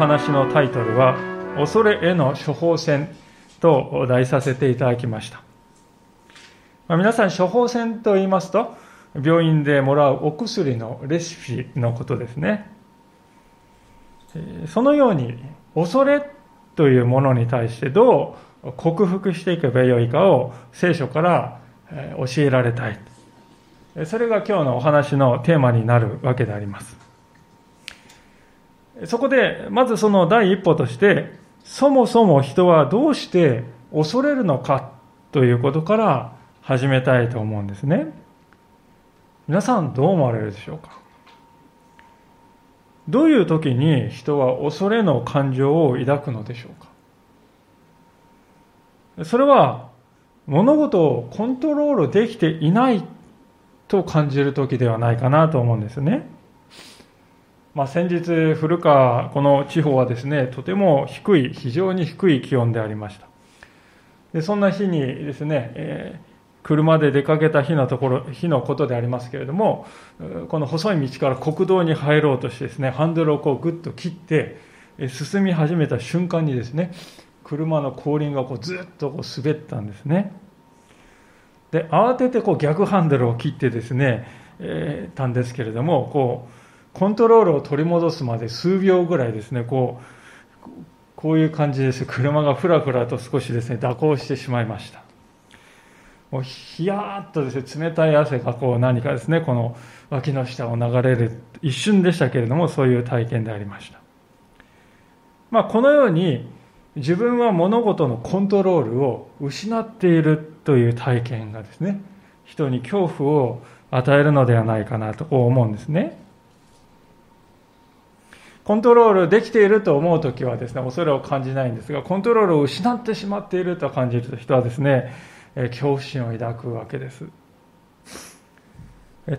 話のタイトルは「恐れへの処方箋」と題させていただきました、まあ、皆さん処方箋と言いますと病院でもらうお薬のレシピのことですね。そのように恐れというものに対してどう克服していけばよいかを聖書から教えられたい。それが今日のお話のテーマになるわけであります。そこでまずその第一歩としてそもそも人はどうして恐れるのかということから始めたいと思うんですね。皆さんどう思われるでしょうか？どういう時に人は恐れの感情を抱くのでしょうか？それは物事をコントロールできていないと感じる時ではないかなと思うんですね。まあ、先日、古川、この地方はですね、とても低い、非常に低い気温でありました。でそんな日にですね、えー車で出かけた日のところ、日のことでありますけれども、この細い道から国道に入ろうとしてですね、ハンドルをこうグッと切って、進み始めた瞬間にですね、車の後輪がこうずっとこう滑ったんですね。で、慌ててこう逆ハンドルを切ってですね、えー、たんですけれども、こう、コントロールを取り戻すまで数秒ぐらいですね、こう、こういう感じです。車がふらふらと少しですね、蛇行してしまいました。もうひやーっとですね、冷たい汗がこう何かですね、この脇の下を流れる一瞬でしたけれども、そういう体験でありました。まあ、このように自分は物事のコントロールを失っているという体験がですね、人に恐怖を与えるのではないかなと思うんですね。コントロールできていると思うときはですね、恐れを感じないんですが、コントロールを失ってしまっていると感じる人はですね、恐怖心を抱くわけです。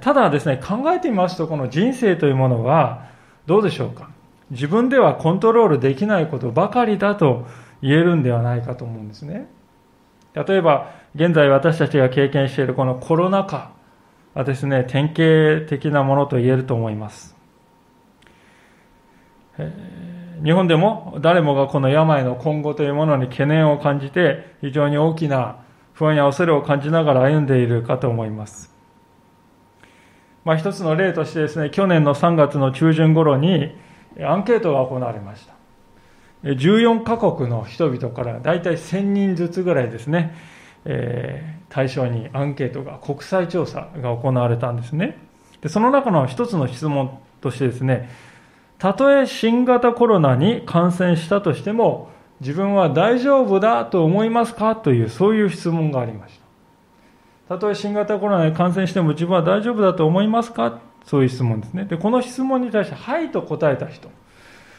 ただですね、考えてみますと、この人生というものは、どうでしょうか？自分ではコントロールできないことばかりだと言えるんではないかと思うんですね。例えば、現在私たちが経験しているこのコロナ禍はですね、典型的なものと言えると思います。日本でも誰もがこの病の今後というものに懸念を感じて非常に大きな不安や恐れを感じながら歩んでいるかと思います。まあ、一つの例としてですね、去年の3月の中旬頃にアンケートが行われました。14カ国の人々から大体1000人ずつぐらいですね、えー、対象にアンケートが、国際調査が行われたんですね。でその中の一つの質問としてですね、たとえ新型コロナに感染したとしても、自分は大丈夫だと思いますかという、そういう質問がありました。たとえ新型コロナに感染しても自分は大丈夫だと思いますか？そういう質問ですね。で、この質問に対して、はいと答えた人。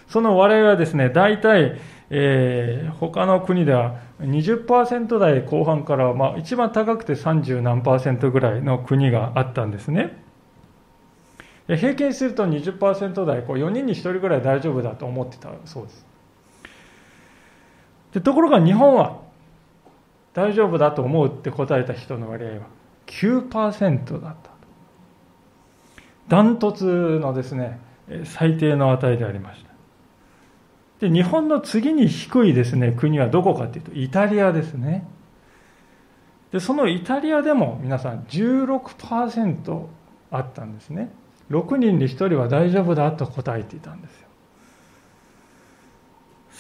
その我々はですね、大体、えー、他の国では20%台後半から、まあ、一番高くて30何パーセントぐらいの国があったんですね。平均すると20%台、こう4人に1人ぐらい大丈夫だと思ってたそうです。でところが日本は大丈夫だと思うって答えた人の割合は9%だった。ダントツのですね最低の値でありました。で日本の次に低いですね国はどこかというとイタリアですね。でそのイタリアでも皆さん16%あったんですね。6人に1人は大丈夫だと答えていたんですよ。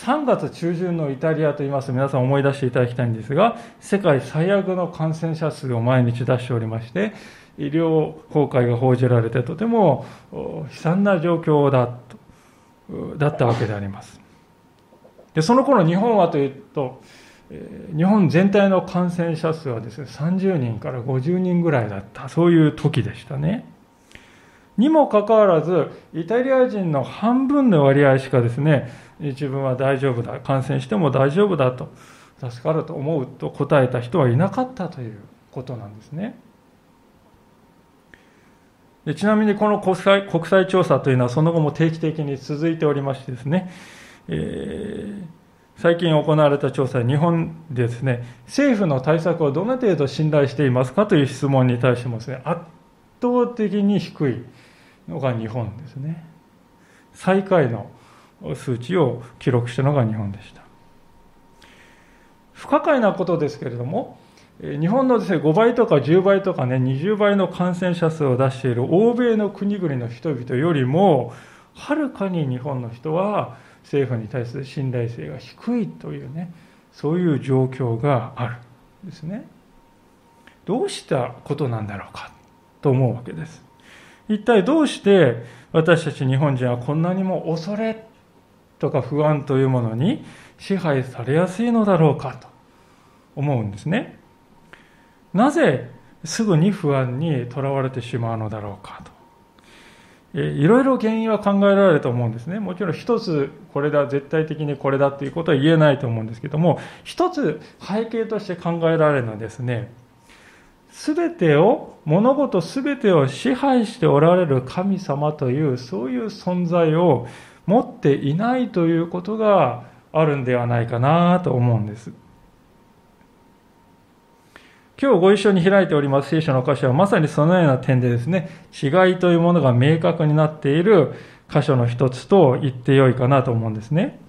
3月中旬のイタリアと言います。と皆さん思い出していただきたいんですが世界最悪の感染者数を毎日出しておりまして医療崩壊が報じられてとても悲惨な状況だだったわけであります。でその頃日本はというと日本全体の感染者数はですね30人から50人ぐらいだった。そういう時でしたね。にもかかわらずイタリア人の半分の割合しかですね自分は大丈夫だ、感染しても大丈夫だと、助かると思うと答えた人はいなかったということなんですね。でちなみにこの国際国際調査というのはその後も定期的に続いておりましてですね、えー、最近行われた調査日本でですね、政府の対策をどの程度信頼していますかという質問に対してもですね、圧倒的に低いのが日本ですね。最下位の数値を記録したのが日本でした。不可解なことですけれども、日本のですね、5倍とか10倍とかね、20倍の感染者数を出している欧米の国々の人々よりも、はるかに日本の人は政府に対する信頼性が低いというね、そういう状況があるんですね。どうしたことなんだろうかと思うわけです。一体どうして私たち日本人はこんなにも恐れとか不安というものに支配されやすいのだろうかと思うんですね。なぜすぐに不安にとらわれてしまうのだろうかと。いろいろ原因は考えられると思うんですね。もちろん一つこれだ、絶対的にこれだっていうことは言えないと思うんですけども、一つ背景として考えられるのはですね、すべてを、物事すべてを支配しておられる神様という、そういう存在を持っていないということがあるんではないかなと思うんです。今日ご一緒に開いております聖書の箇所はまさにそのような点でですね、違いというものが明確になっている箇所の一つと言ってよいかなと思うんですね。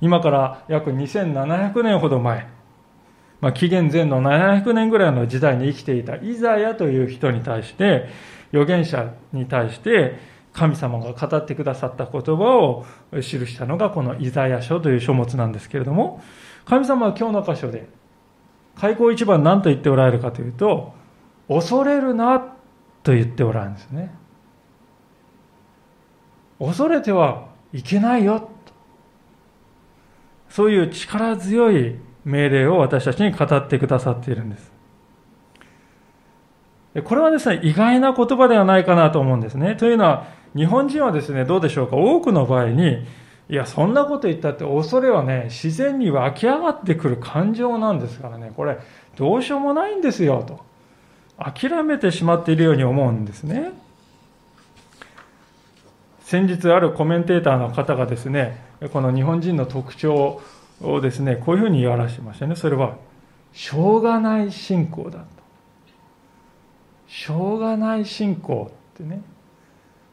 今から約2700年ほど前、まあ、紀元前の700年ぐらいの時代に生きていたイザヤという人に対して、預言者に対して神様が語ってくださった言葉を記したのがこのイザヤ書という書物なんですけれども、神様は今日の箇所で開口一番何と言っておられるかというと、恐れるなと言っておられるんですね。恐れてはいけないよ。そういう力強い命令を私たちに語ってくださっているんです。これはですね、意外な言葉ではないかなと思うんですね。というのは、日本人はですね、どうでしょうか、多くの場合に、いや、そんなこと言ったって恐れはね、自然に湧き上がってくる感情なんですからね、これ、どうしようもないんですよ、と。諦めてしまっているように思うんですね。先日あるコメンテーターの方がですね、この日本人の特徴をですね、こういうふうに言わらしましたね。それは、しょうがない信仰だと。しょうがない信仰ってね。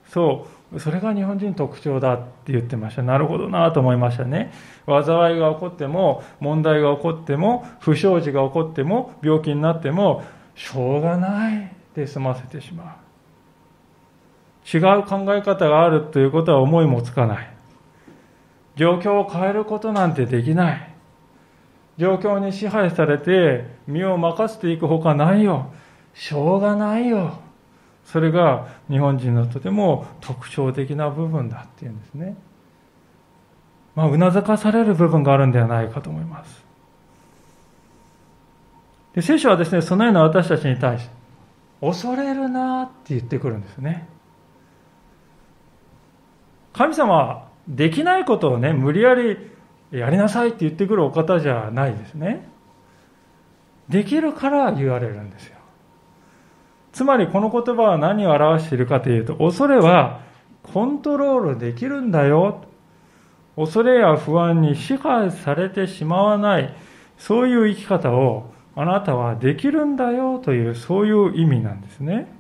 そう、それが日本人特徴だって言ってました。なるほどなと思いましたね。災いが起こっても、問題が起こっても、不祥事が起こっても、病気になっても、しょうがないで済ませてしまう。違う考え方があるということは思いもつかない。状況を変えることなんてできない。状況に支配されて身を任せていくほかないよ。しょうがないよ。それが日本人のとても特徴的な部分だっていうんですね。まあ、うなずかされる部分があるんではないかと思います。で聖書はですね、そのような私たちに対して、恐れるなって言ってくるんですね。神様はできないことをね、無理やりやりなさいって言ってくるお方じゃないですね。できるから言われるんですよ。つまりこの言葉は何を表しているかというと、恐れはコントロールできるんだよ。恐れや不安に支配されてしまわない、そういう生き方をあなたはできるんだよという、そういう意味なんですね。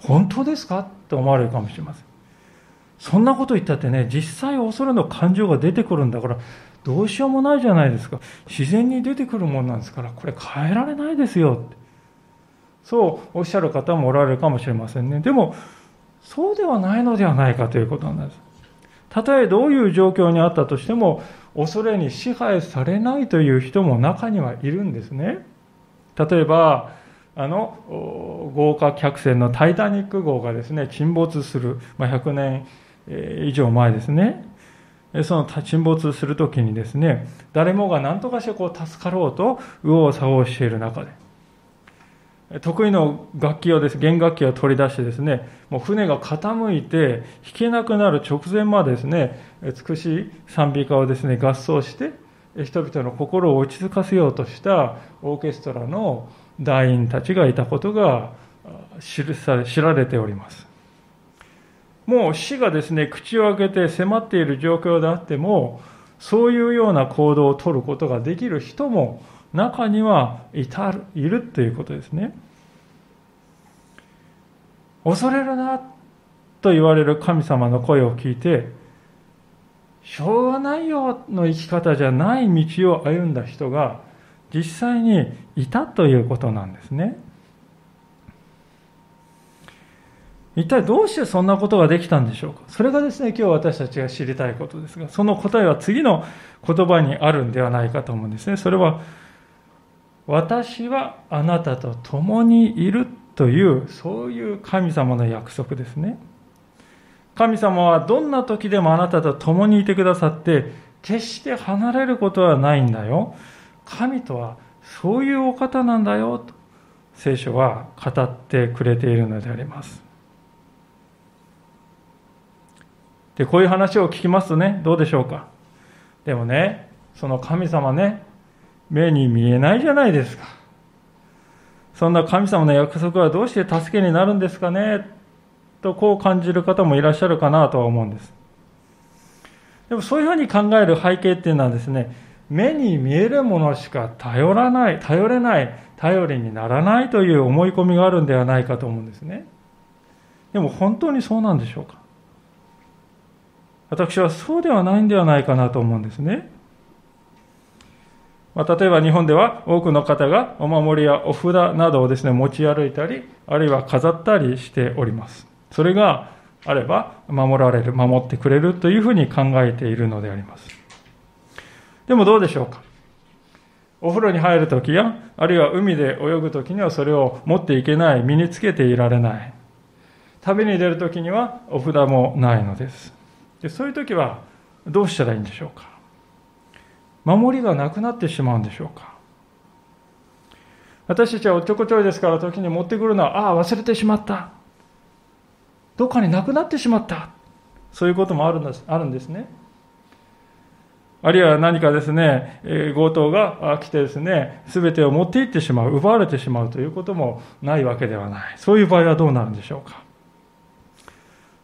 本当ですか？と思われるかもしれません。そんなこと言ったってね、実際恐れの感情が出てくるんだから、どうしようもないじゃないですか。自然に出てくるもんなんですから、これ変えられないですよって。そうおっしゃる方もおられるかもしれませんね。でも、そうではないのではないかということなんです。たとえどういう状況にあったとしても、恐れに支配されないという人も中にはいるんですね。例えば、あの豪華客船のタイタニック号がですね沈没する、まあ、100年以上前ですね。その沈没するときにですね、誰もが何とかしてこう助かろうと右往左往している中で、得意の楽器をです、弦楽器を取り出してですね、もう船が傾いて弾けなくなる直前までですね、美しい賛美歌をですね、合奏して、人々の心を落ち着かせようとしたオーケストラの団員たちがいたことが知さ知られております。もう死がですね、口を開けて迫っている状況であっても、そういうような行動をとることができる人も中にはいたる、いるということですね。恐れるなと言われる神様の声を聞いて、しょうがないよの生き方じゃない道を歩んだ人が実際にいたということなんですね。一体どうしてそんなことができたんでしょうか？それがですね、今日私たちが知りたいことですが、その答えは次の言葉にあるんではないかと思うんですね。それは、私はあなたと共にいるという、そういう神様の約束ですね。神様はどんな時でもあなたと共にいてくださって、決して離れることはないんだよ。神とはそういうお方なんだよと聖書は語ってくれているのであります。で、こういう話を聞きますとね、どうでしょうか？でもね、その神様ね、目に見えないじゃないですか。そんな神様の約束はどうして助けになるんですかね？とこう感じる方もいらっしゃるかなとは思うんです。でもそういうふうに考える背景っていうのはですね、目に見えるものしか頼らない、頼れない、頼りにならないという思い込みがあるんではないかと思うんですね。でも本当にそうなんでしょうか？私はそうではないんではないかなと思うんですね。まあ、例えば日本では多くの方がお守りやお札などをですね、持ち歩いたり、あるいは飾ったりしております。それがあれば守られる、守ってくれるというふうに考えているのであります。でもどうでしょうか？お風呂に入るときや、あるいは海で泳ぐときにはそれを持っていけない、身につけていられない。旅に出るときにはお札もないのです。でそういうときはどうしたらいいんでしょうか？守りがなくなってしまうんでしょうか？私たちはおっちょこちょいですから時に持ってくるのは、ああ、忘れてしまった。どっかになくなってしまった。そういうこともあるんですあるんですね。あるいは何かですね、強盗が来てですね、すべてを持っていってしまう、奪われてしまうということもないわけではない。そういう場合はどうなるんでしょうか？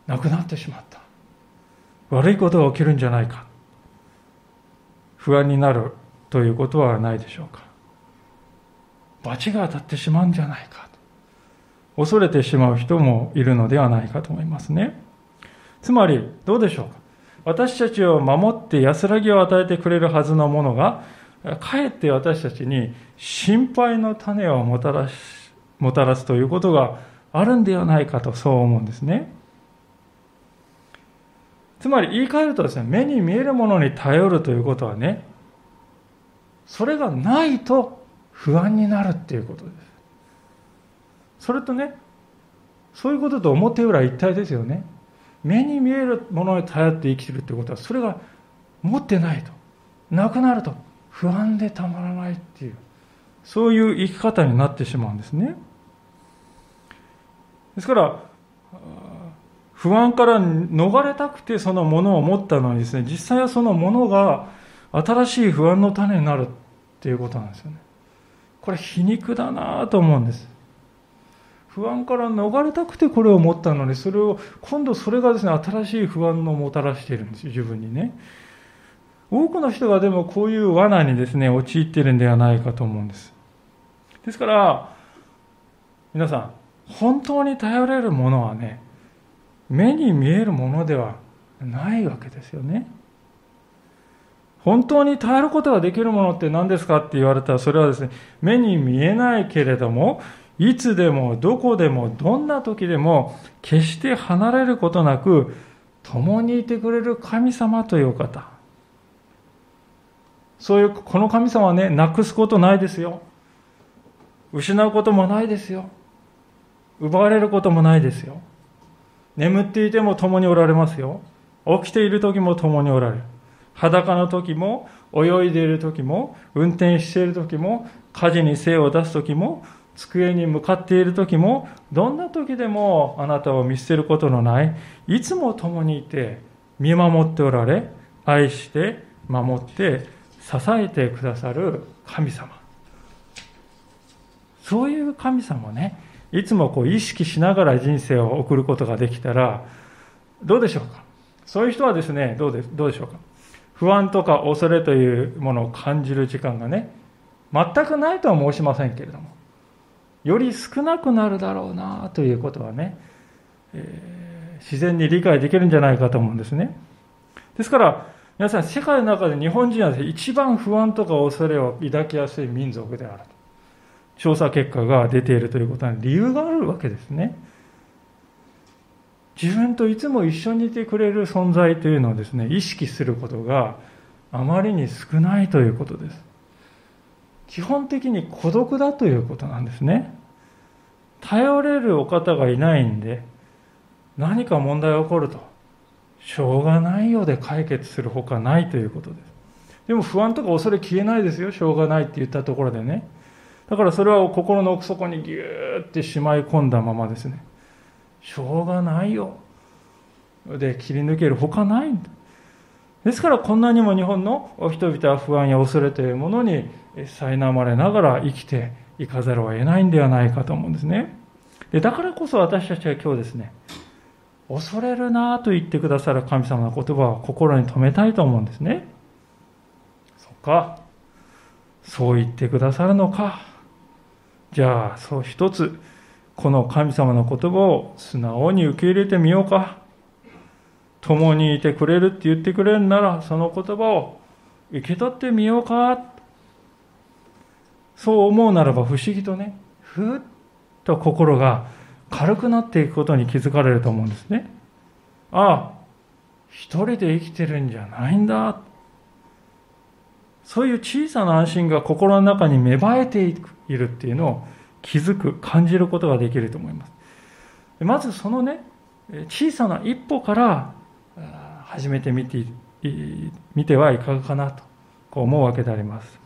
なくなってしまった。悪いことが起きるんじゃないか。不安になるということはないでしょうか？罰が当たってしまうんじゃないか。恐れてしまう人もいるのではないかと思いますね。つまり、どうでしょうか？私たちを守って安らぎを与えてくれるはずのものが、かえって私たちに心配の種をもたらし、もたらすということがあるんではないかとそう思うんですね。つまり言い換えるとですね、目に見えるものに頼るということはね、それがないと不安になるっていうことです。それとね、そういうことと表裏一体ですよね。目に見えるものに頼って生きてるってことは、それが持ってないと、なくなると、不安でたまらないっていう、そういう生き方になってしまうんですね。ですから、不安から逃れたくてそのものを持ったのにですね、実際はそのものが新しい不安の種になるっていうことなんですよね。これ皮肉だなと思うんです。不安から逃れたくてこれを持ったのに、それを、今度それがですね、新しい不安をもたらしているんですよ、自分にね。多くの人がでもこういう罠にですね、陥っているんではないかと思うんです。ですから、皆さん、本当に頼れるものはね、目に見えるものではないわけですよね。本当に耐えることができるものって何ですかって言われたら、それはですね、目に見えないけれども、いつでもどこでもどんな時でも決して離れることなく共にいてくれる神様という方。そういうこの神様はねなくすことないですよ。失うこともないですよ。奪われることもないですよ。眠っていても共におられますよ。起きている時も共におられる。裸の時も泳いでいる時も運転している時も火事に精を出す時も机に向かっている時もどんな時でもあなたを見捨てることのないいつも共にいて見守っておられ愛して守って支えてくださる神様。そういう神様ね。いつもこう意識しながら人生を送ることができたらどうでしょうか？そういう人はですねどうでどうでしょうか？不安とか恐れというものを感じる時間がね全くないとは申しませんけれども。より少なくなるだろうなということはね、えー、自然に理解できるんじゃないかと思うんですね。ですから、皆さん、世界の中で日本人は一番不安とか恐れを抱きやすい民族であると。調査結果が出ているということは理由があるわけですね。自分といつも一緒にいてくれる存在というのをですね、意識することがあまりに少ないということです。基本的に孤独だということなんですね。頼れるお方がいないんで、何か問題が起こると、しょうがないようで解決するほかないということです。でも不安とか恐れ消えないですよ、しょうがないって言ったところでね。だからそれは心の奥底にぎゅーってしまい込んだままですね。しょうがないよ。で切り抜けるほかないんだ。ですからこんなにも日本の人々は不安や恐れというものに苛まれながら生きていかざるを得ないんではないかと思うんですね。でだからこそ私たちは今日ですね、恐れるなと言ってくださる神様の言葉を心に留めたいと思うんですね。そっか。そう言ってくださるのか。じゃあ、そう一つ、この神様の言葉を素直に受け入れてみようか。共にいてくれるって言ってくれるなら、その言葉を受け取ってみようか。そう思うならば不思議とね、ふっと心が軽くなっていくことに気づかれると思うんですね。ああ、一人で生きてるんじゃないんだ。そういう小さな安心が心の中に芽生えているっていうのを気づく、感じることができると思います。まずそのね、小さな一歩から始めてみてみてはいかがかなとこう思うわけであります。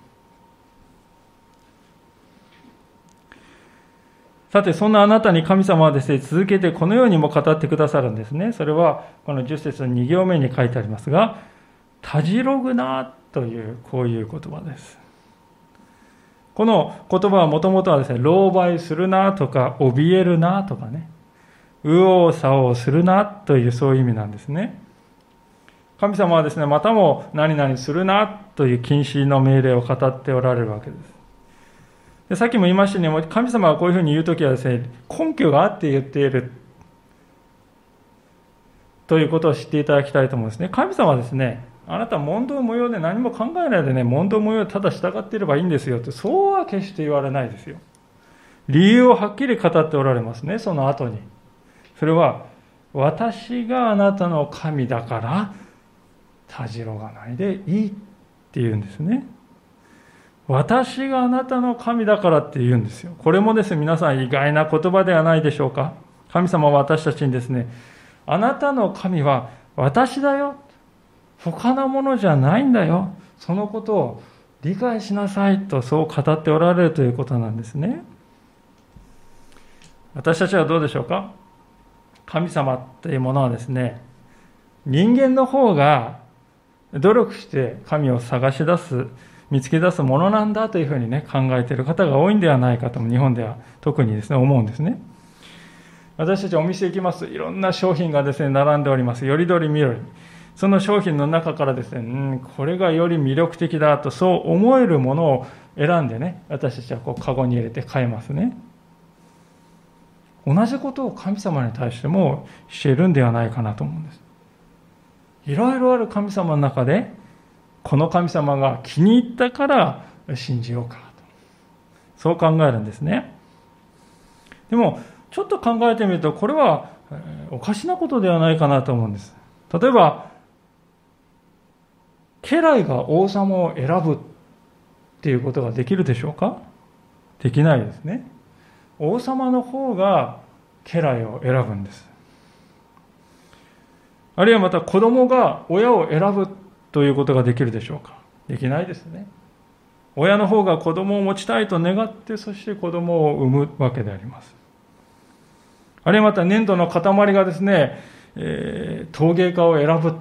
さて、そんなあなたに神様はですね、続けてこのようにも語ってくださるんですね。それは、この10節の2行目に書いてありますが、たじろぐなという、こういう言葉です。この言葉はもともとはですね、狼狽するなとか、怯えるなとかね、右往左往するなというそういう意味なんですね。神様はですね、またも何々するなという禁止の命令を語っておられるわけです。でさっきも言いましたように、神様がこういうふうに言うときはですね、根拠があって言っているということを知っていただきたいと思うんですね。神様はですね、あなた問答無用で何も考えないでね、問答無用でただ従っていればいいんですよって、そうは決して言われないですよ。理由をはっきり語っておられますね、その後に。それは、私があなたの神だから、たじろがないでいいって言うんですね。私があなたの神だからって言うんですよ。これもですね、皆さん意外な言葉ではないでしょうか。神様は私たちにですね、あなたの神は私だよ。他のものじゃないんだよ。そのことを理解しなさいとそう語っておられるということなんですね。私たちはどうでしょうか？神様というものはですね、人間の方が努力して神を探し出す、見つけ出すものなんだというふうにね、考えている方が多いんではないかとも日本では特にですね、思うんですね。私たちお店行きますといろんな商品がですね、並んでおります。よりどりみどり。その商品の中からですね、うん、これがより魅力的だとそう思えるものを選んでね、私たちはこうカゴに入れて買いますね。同じことを神様に対してもしているんではないかなと思うんです。いろいろある神様の中で、この神様が気に入ったから信じようかと。そう考えるんですね。でも、ちょっと考えてみると、これはおかしなことではないかなと思うんです。例えば、家来が王様を選ぶっていうことができるでしょうか？できないですね。王様の方が家来を選ぶんです。あるいはまた子供が親を選ぶということができるでしょうかできないですね。親の方が子供を持ちたいと願って、そして子供を産むわけであります。あるいはまた粘土の塊がですね、えー、陶芸家を選ぶ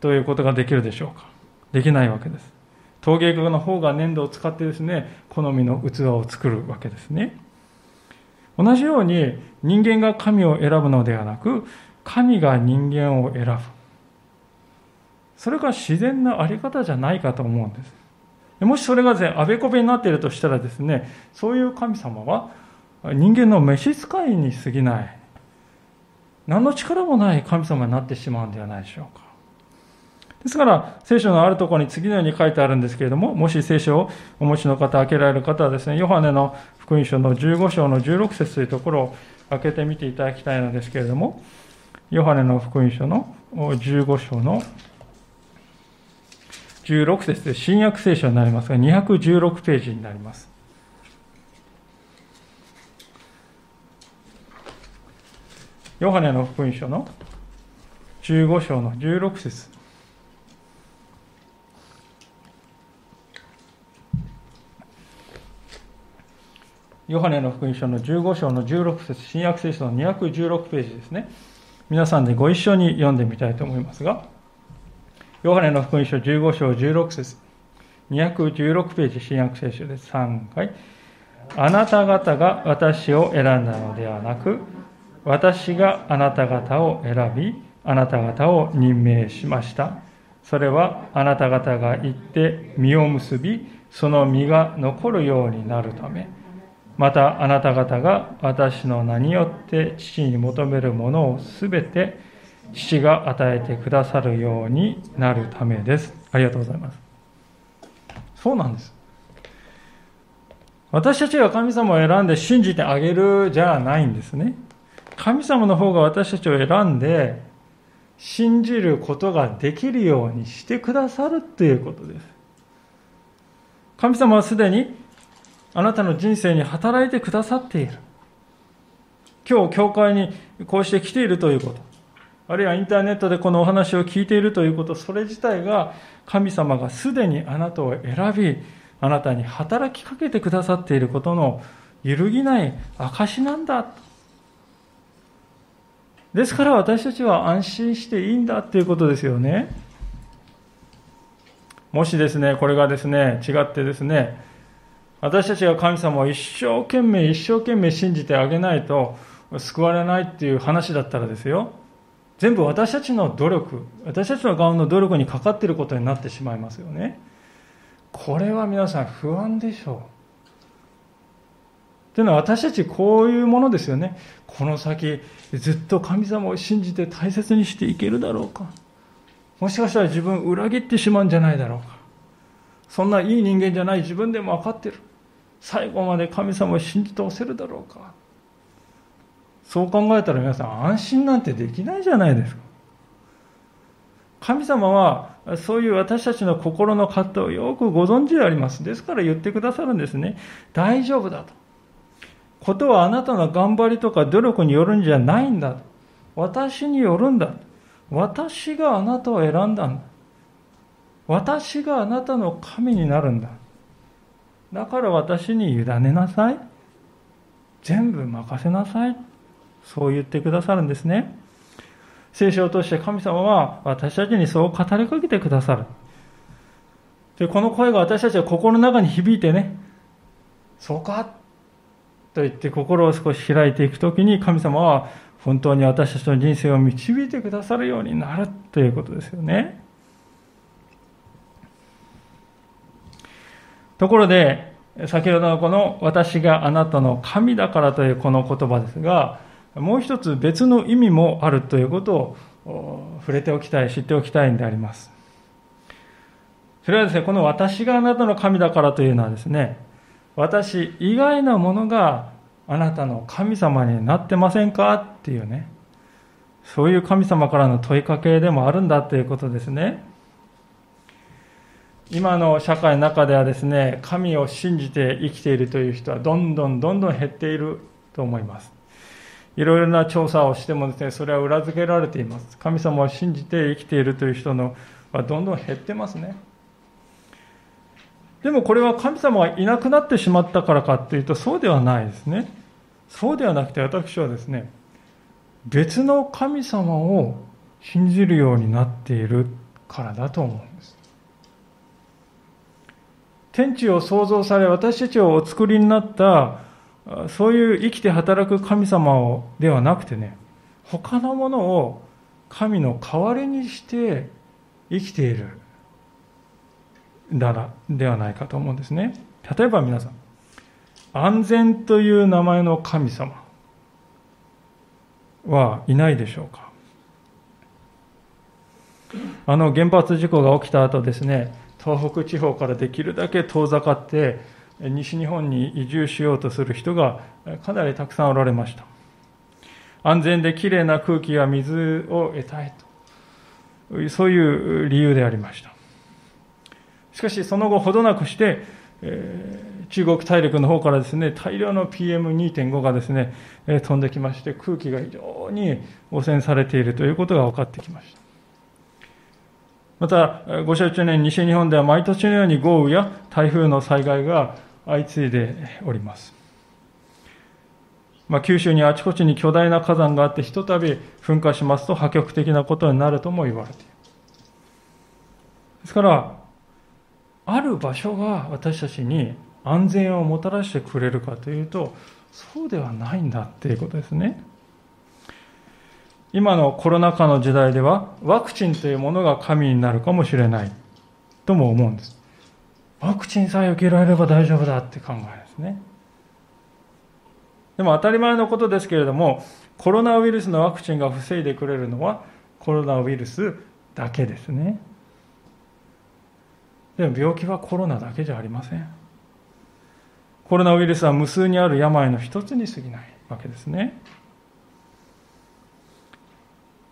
ということができるでしょうかできないわけです。陶芸家の方が粘土を使ってですね、好みの器を作るわけですね。同じように人間が神を選ぶのではなく、神が人間を選ぶ。それが自然なあり方じゃないかと思うんです。もしそれがですね、あべこべになっているとしたらですね、そういう神様は人間の召使いに過ぎない。何の力もない神様になってしまうんではないでしょうか。ですから、聖書のあるところに次のように書いてあるんですけれども、もし聖書をお持ちの方、開けられる方はですね、ヨハネの福音書の15章の16節というところを開けてみていただきたいのですけれども、ヨハネの福音書の15章の16節で新約聖書になりますが、216ページになります。ヨハネの福音書の15章の16節ヨハネの福音書の15章の16節新約聖書の216ページですね。皆さんでご一緒に読んでみたいと思いますが、ヨハネの福音書15章16節216ページ新約聖書です。3回。あなた方が私を選んだのではなく、私があなた方を選び、あなた方を任命しました。それはあなた方が行って実を結び、その実が残るようになるため、またあなた方が私の名によって父に求めるものをすべて父が与えてくださるようになるためです。ありがとうございます。そうなんです。私たちが神様を選んで信じてあげるじゃないんですね。神様の方が私たちを選んで信じることができるようにしてくださるということです。神様はすでにあなたの人生に働いてくださっている。今日、教会にこうして来ているということ、あるいはインターネットでこのお話を聞いているということ、それ自体が神様がすでにあなたを選び、あなたに働きかけてくださっていることの揺るぎない証なんだ。ですから私たちは安心していいんだということですよね。もしですね、これがですね、違ってですね、私たちが神様を一生懸命一生懸命信じてあげないと救われないっていう話だったらですよ。全部私たちの努力私たちの側の努力にかかっていることになってしまいますよね。これは皆さん不安でしょう。というのは私たちこういうものですよね。この先ずっと神様を信じて大切にしていけるだろうか。もしかしたら自分裏切ってしまうんじゃないだろうか。そんないい人間じゃない自分でも分かってる。最後まで神様を信じ通せるだろうか。そう考えたら皆さん安心なんてできないじゃないですか。神様はそういう私たちの心の葛藤をよくご存知であります。ですから言ってくださるんですね。大丈夫だと。ことはあなたの頑張りとか努力によるんじゃないんだ私によるんだ私があなたを選んだんだ。私があなたの神になるんだ。だから私に委ねなさい。全部任せなさい。そう言ってくださるんですね。聖書を通して神様は私たちにそう語りかけてくださる。で、この声が私たちは心の中に響いてね、そうかと言って心を少し開いていくときに神様は本当に私たちの人生を導いてくださるようになるということですよね。ところで、先ほどのこの私があなたの神だからというこの言葉ですが、もう一つ別の意味もあるということを触れておきたい、知っておきたいんであります。それはですね、この私があなたの神だからというのはですね、私以外のものがあなたの神様になってませんかっていうね、そういう神様からの問いかけでもあるんだということですね。今の社会の中ではですね、神を信じて生きているという人はどんどんどんどん減っていると思います。いろいろな調査をしてもですね、それは裏付けられています。神様を信じて生きているという人のはどんどん減ってますね。でもこれは神様がいなくなってしまったからかというとそうではないですね。そうではなくて私はですね、別の神様を信じるようになっているからだと思う。天地を創造され、私たちをお作りになった、そういう生きて働く神様をではなくてね、他のものを神の代わりにして生きているだらではないかと思うんですね。例えば皆さん、安全という名前の神様。はいないでしょうかあの原発事故が起きた後ですね東北地方からできるだけ遠ざかって西日本に移住しようとする人がかなりたくさんおられました。安全できれいな空気や水を得たいと。そういう理由でありました。しかしその後ほどなくして、えー、中国大陸の方からですね大量の PM2.5 がですね、え、飛んできまして空気が非常に汚染されているということが分かってきました。また、ご承知のように西日本では毎年のように豪雨や台風の災害が相次いでおります。まあ、九州にあちこちに巨大な火山があって、ひとたび噴火しますと破局的なことになるとも言われている。ですから、ある場所が私たちに安全をもたらしてくれるかというと、そうではないんだっていうことですね。今のコロナ禍の時代ではワクチンというものが神になるかもしれないとも思うんです。ワクチンさえ受けられれば大丈夫だって考えですね。でも当たり前のことですけれども、コロナウイルスのワクチンが防いでくれるのはコロナウイルスだけですね。でも病気はコロナだけじゃありません。コロナウイルスは無数にある病の一つに過ぎないわけですね。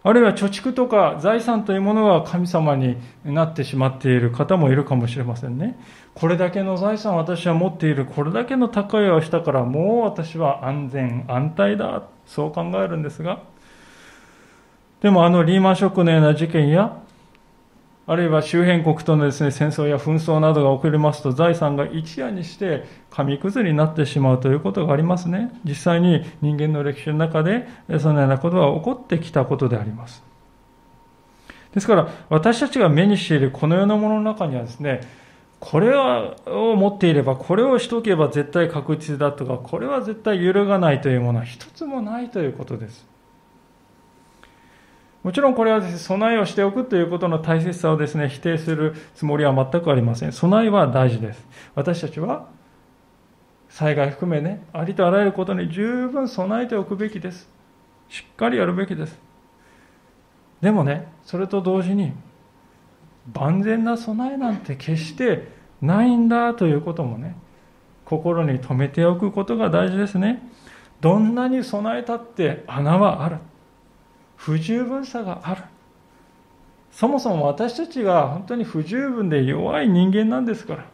あるいは貯蓄とか財産というものが神様になってしまっている方もいるかもしれませんね。これだけの財産を私は持っている、これだけの高いをしたからもう私は安全、安泰だ、そう考えるんですが、でもあのリーマンショックのような事件やあるいは周辺国とのですね、戦争や紛争などが起こりますと、財産が一夜にして紙くずになってしまうということがありますね。実際に人間の歴史の中で、そのようなことは起こってきたことであります。ですから、私たちが目にしているこの世のものの中にはですね、これを持っていれば、これをしとけば絶対確実だとか、これは絶対揺るがないというものは一つもないということです。もちろんこれはですね、備えをしておくということの大切さをですね、否定するつもりは全くありません。備えは大事です。私たちは災害含めね、ありとあらゆることに十分備えておくべきです。しっかりやるべきです。でもね、それと同時に、万全な備えなんて決してないんだということもね、心に留めておくことが大事ですね。どんなに備えたって穴はある。不十分さがある。そもそも私たちが本当に不十分で弱い人間なんですから。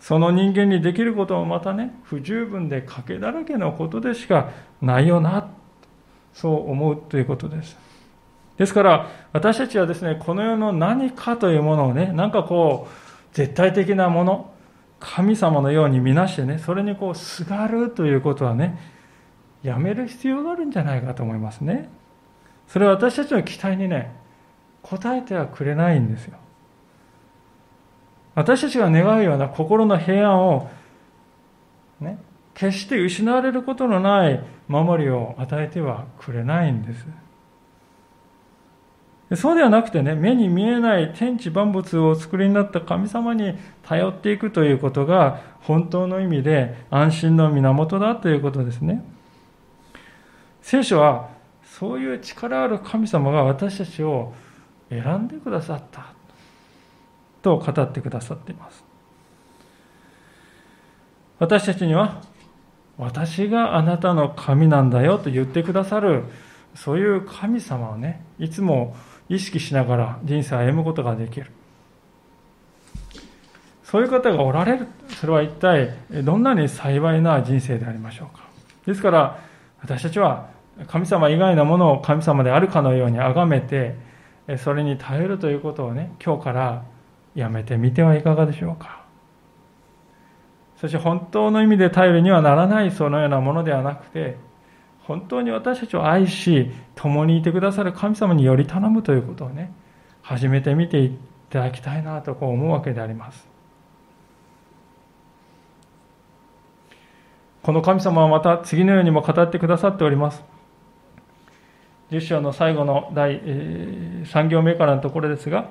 その人間にできることもまたね不十分で賭けだらけのことでしかないよな。そう思うということです。ですから私たちはですねこの世の何かというものをねなんかこう絶対的なもの神様のように見なしてねそれにこうすがるということはねやめる必要があるんじゃないかと思いますね。それは私たちの期待にね、応えてはくれないんですよ。私たちが願うような心の平安を、ね、決して失われることのない守りを与えてはくれないんです。そうではなくてね、目に見えない天地万物をお作りになった神様に頼っていくということが本当の意味で安心の源だということですね。聖書はそういう力ある神様が私たちを選んでくださったと語ってくださっています。私たちには私があなたの神なんだよと言ってくださるそういう神様をねいつも意識しながら人生を歩むことができる。そういう方がおられる。それは一体どんなに幸いな人生でありましょうか。ですから私たちは神様以外のものを神様であるかのように崇めて、それに頼るということをね、今日からやめてみてはいかがでしょうか。そして本当の意味で頼りにはならないそのようなものではなくて、本当に私たちを愛し、共にいてくださる神様により頼むということをね、始めてみていただきたいなとこう思うわけであります。この神様はまた次のようにも語ってくださっております。10章の最後の第3行目からのところですが、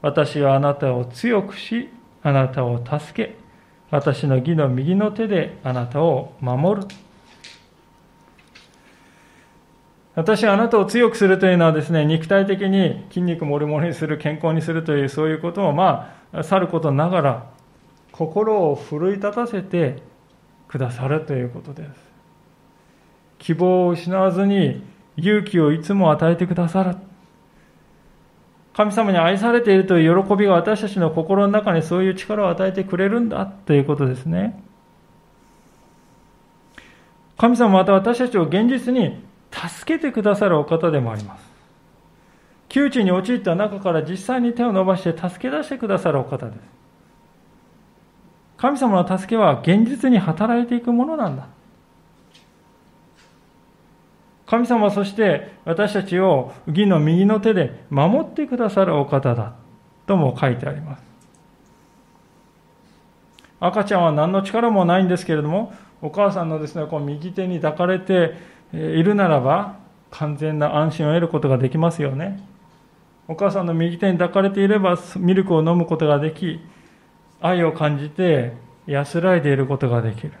私はあなたを強くし、あなたを助け、私の義の右の手であなたを守る。私はあなたを強くするというのはですね、肉体的に筋肉もりもりにする、健康にするというそういうことをまあ、去ることながら、心を奮い立たせてくださるということです。希望を失わずに勇気をいつも与えてくださる。神様に愛されているという喜びが私たちの心の中にそういう力を与えてくれるんだということですね。神様また私たちを現実に助けてくださるお方でもあります。窮地に陥った中から実際に手を伸ばして助け出してくださるお方です。神様の助けは現実に働いていくものなんだ。神様そして私たちを義の右の手で守ってくださるお方だとも書いてあります。赤ちゃんは何の力もないんですけれども、お母さんのですね、こう右手に抱かれているならば、完全な安心を得ることができますよね。お母さんの右手に抱かれていれば、ミルクを飲むことができ、愛を感じて安らいでいることができる。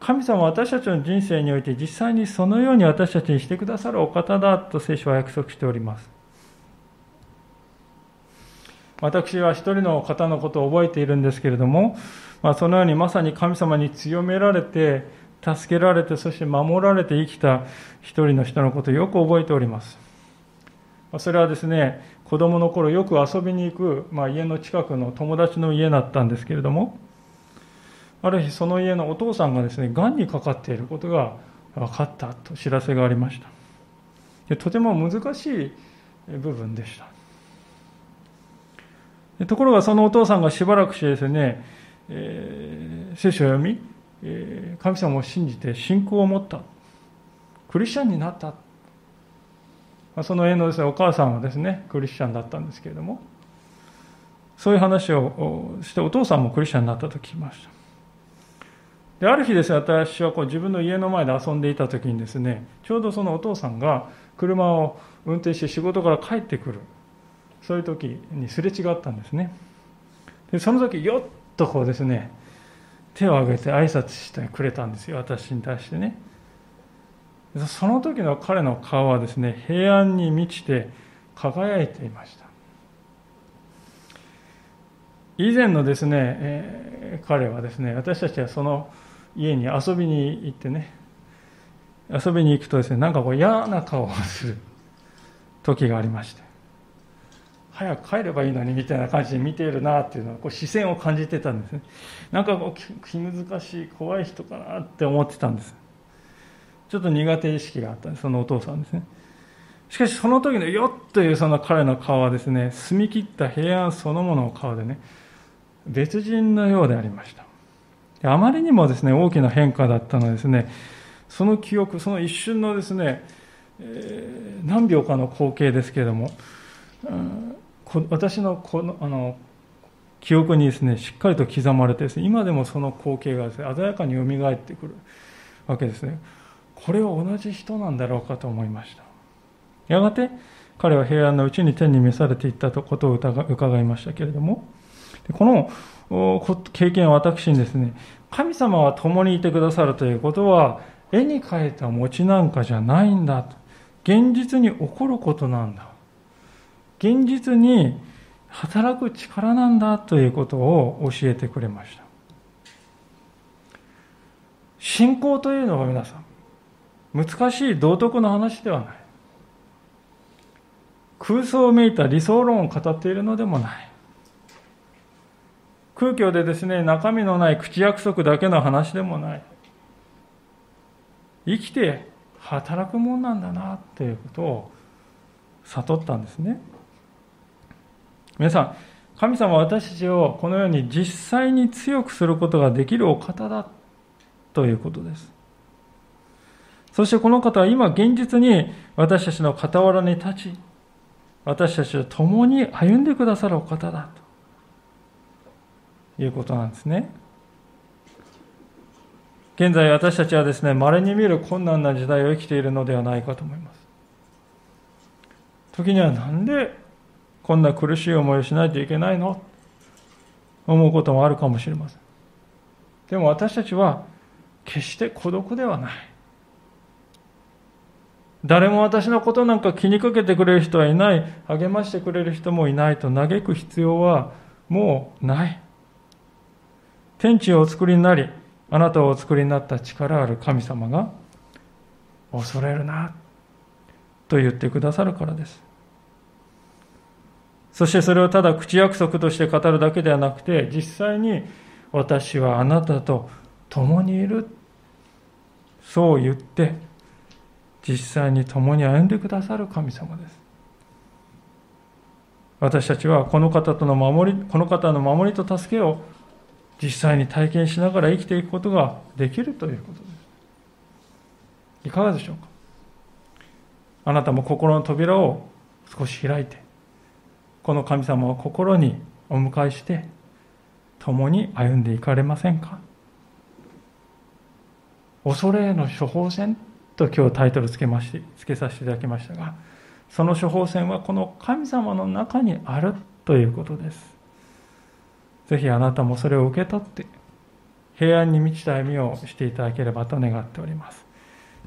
神様は私たちの人生において実際にそのように私たちにしてくださるお方だと聖書は約束しております。私は一人の方のことを覚えているんですけれども、まあ、そのようにまさに神様に強められて、助けられて、そして守られて生きた一人の人のことをよく覚えております。それはですね、子供の頃よく遊びに行く、まあ、家の近くの友達の家だったんですけれども、ある日その家のお父さんがですね、癌にかかっていることが分かったと知らせがありました。でとても難しい部分でした。ところがそのお父さんがしばらくしてですね、えー、聖書を読み、えー、神様を信じて信仰を持った。クリスチャンになった。その家のです、ね、お母さんはですね、クリスチャンだったんですけれども、そういう話をして、お父さんもクリスチャンになったと聞きました。である日ですね、私はこう自分の家の前で遊んでいた時にですね、ちょうどそのお父さんが車を運転して仕事から帰ってくる。そういう時にすれ違ったんですね。で、その時、よっとこうですね、手を挙げて挨拶してくれたんですよ、私に対してね。その時の彼の顔はですね、平安に満ちて輝いていました。以前のですね、えー、彼はですね、私たちはその家に遊びに行ってね、遊びに行くとですね、なんかこう嫌な顔をする時がありまして、早く帰ればいいのにみたいな感じで見ているなっていうのはこう視線を感じてたんですね。なんかこう気難しい怖い人かなって思ってたんです。ちょっと苦手意識があったそのお父さんですね。しかしその時のよっというその彼の顔はですね澄み切った平安そのものの顔でね別人のようでありました。あまりにもですね大きな変化だったのですねその記憶その一瞬のですね、えー、何秒かの光景ですけれども、うん私のこのあの記憶にですねしっかりと刻まれてですね今でもその光景がですね鮮やかによみがえってくるわけですね。これは同じ人なんだろうかと思いました。やがて彼は平安のうちに天に召されていったことを伺いましたけれどもこの経験は私にですね神様は共にいてくださるということは絵に描いた餅なんかじゃないんだと。現実に起こることなんだ。現実に働く力なんだということを教えてくれました。信仰というのは皆さん難しい道徳の話ではない。空想をめいた理想論を語っているのでもない。空虚でですね中身のない口約束だけの話でもない。生きて働くもんなんだなということを悟ったんですね。皆さん、神様は私たちをこのように実際に強くすることができるお方だということです。そしてこの方は今現実に私たちの傍らに立ち、私たちと共に歩んでくださるお方だと。いうことなんですね。現在私たちはですね、稀に見る困難な時代を生きているのではないかと思います。時にはなんでこんな苦しい思いをしないといけないの？思うこともあるかもしれません。でも私たちは決して孤独ではない。誰も私のことなんか気にかけてくれる人はいない、励ましてくれる人もいないと嘆く必要はもうない。天地をお作りになり、あなたをお作りになった力ある神様が、恐れるな、と言ってくださるからです。そしてそれをただ口約束として語るだけではなくて、実際に私はあなたと共にいる。そう言って、実際に共に歩んでくださる神様です。私たちはこの方との守り、この方の守りと助けを実際に体験しながら生きていくことができるということです。いかがでしょうか？あなたも心の扉を少し開いて、この神様を心にお迎えして、共に歩んでいかれませんか？恐れへの処方箋と今日タイトルつけましてつけさせていただきましたがその処方箋はこの神様の中にあるということです。ぜひあなたもそれを受け取って平安に満ちた歩みをしていただければと願っております。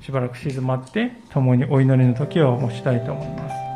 しばらく静まって共にお祈りの時を持ちたいと思います。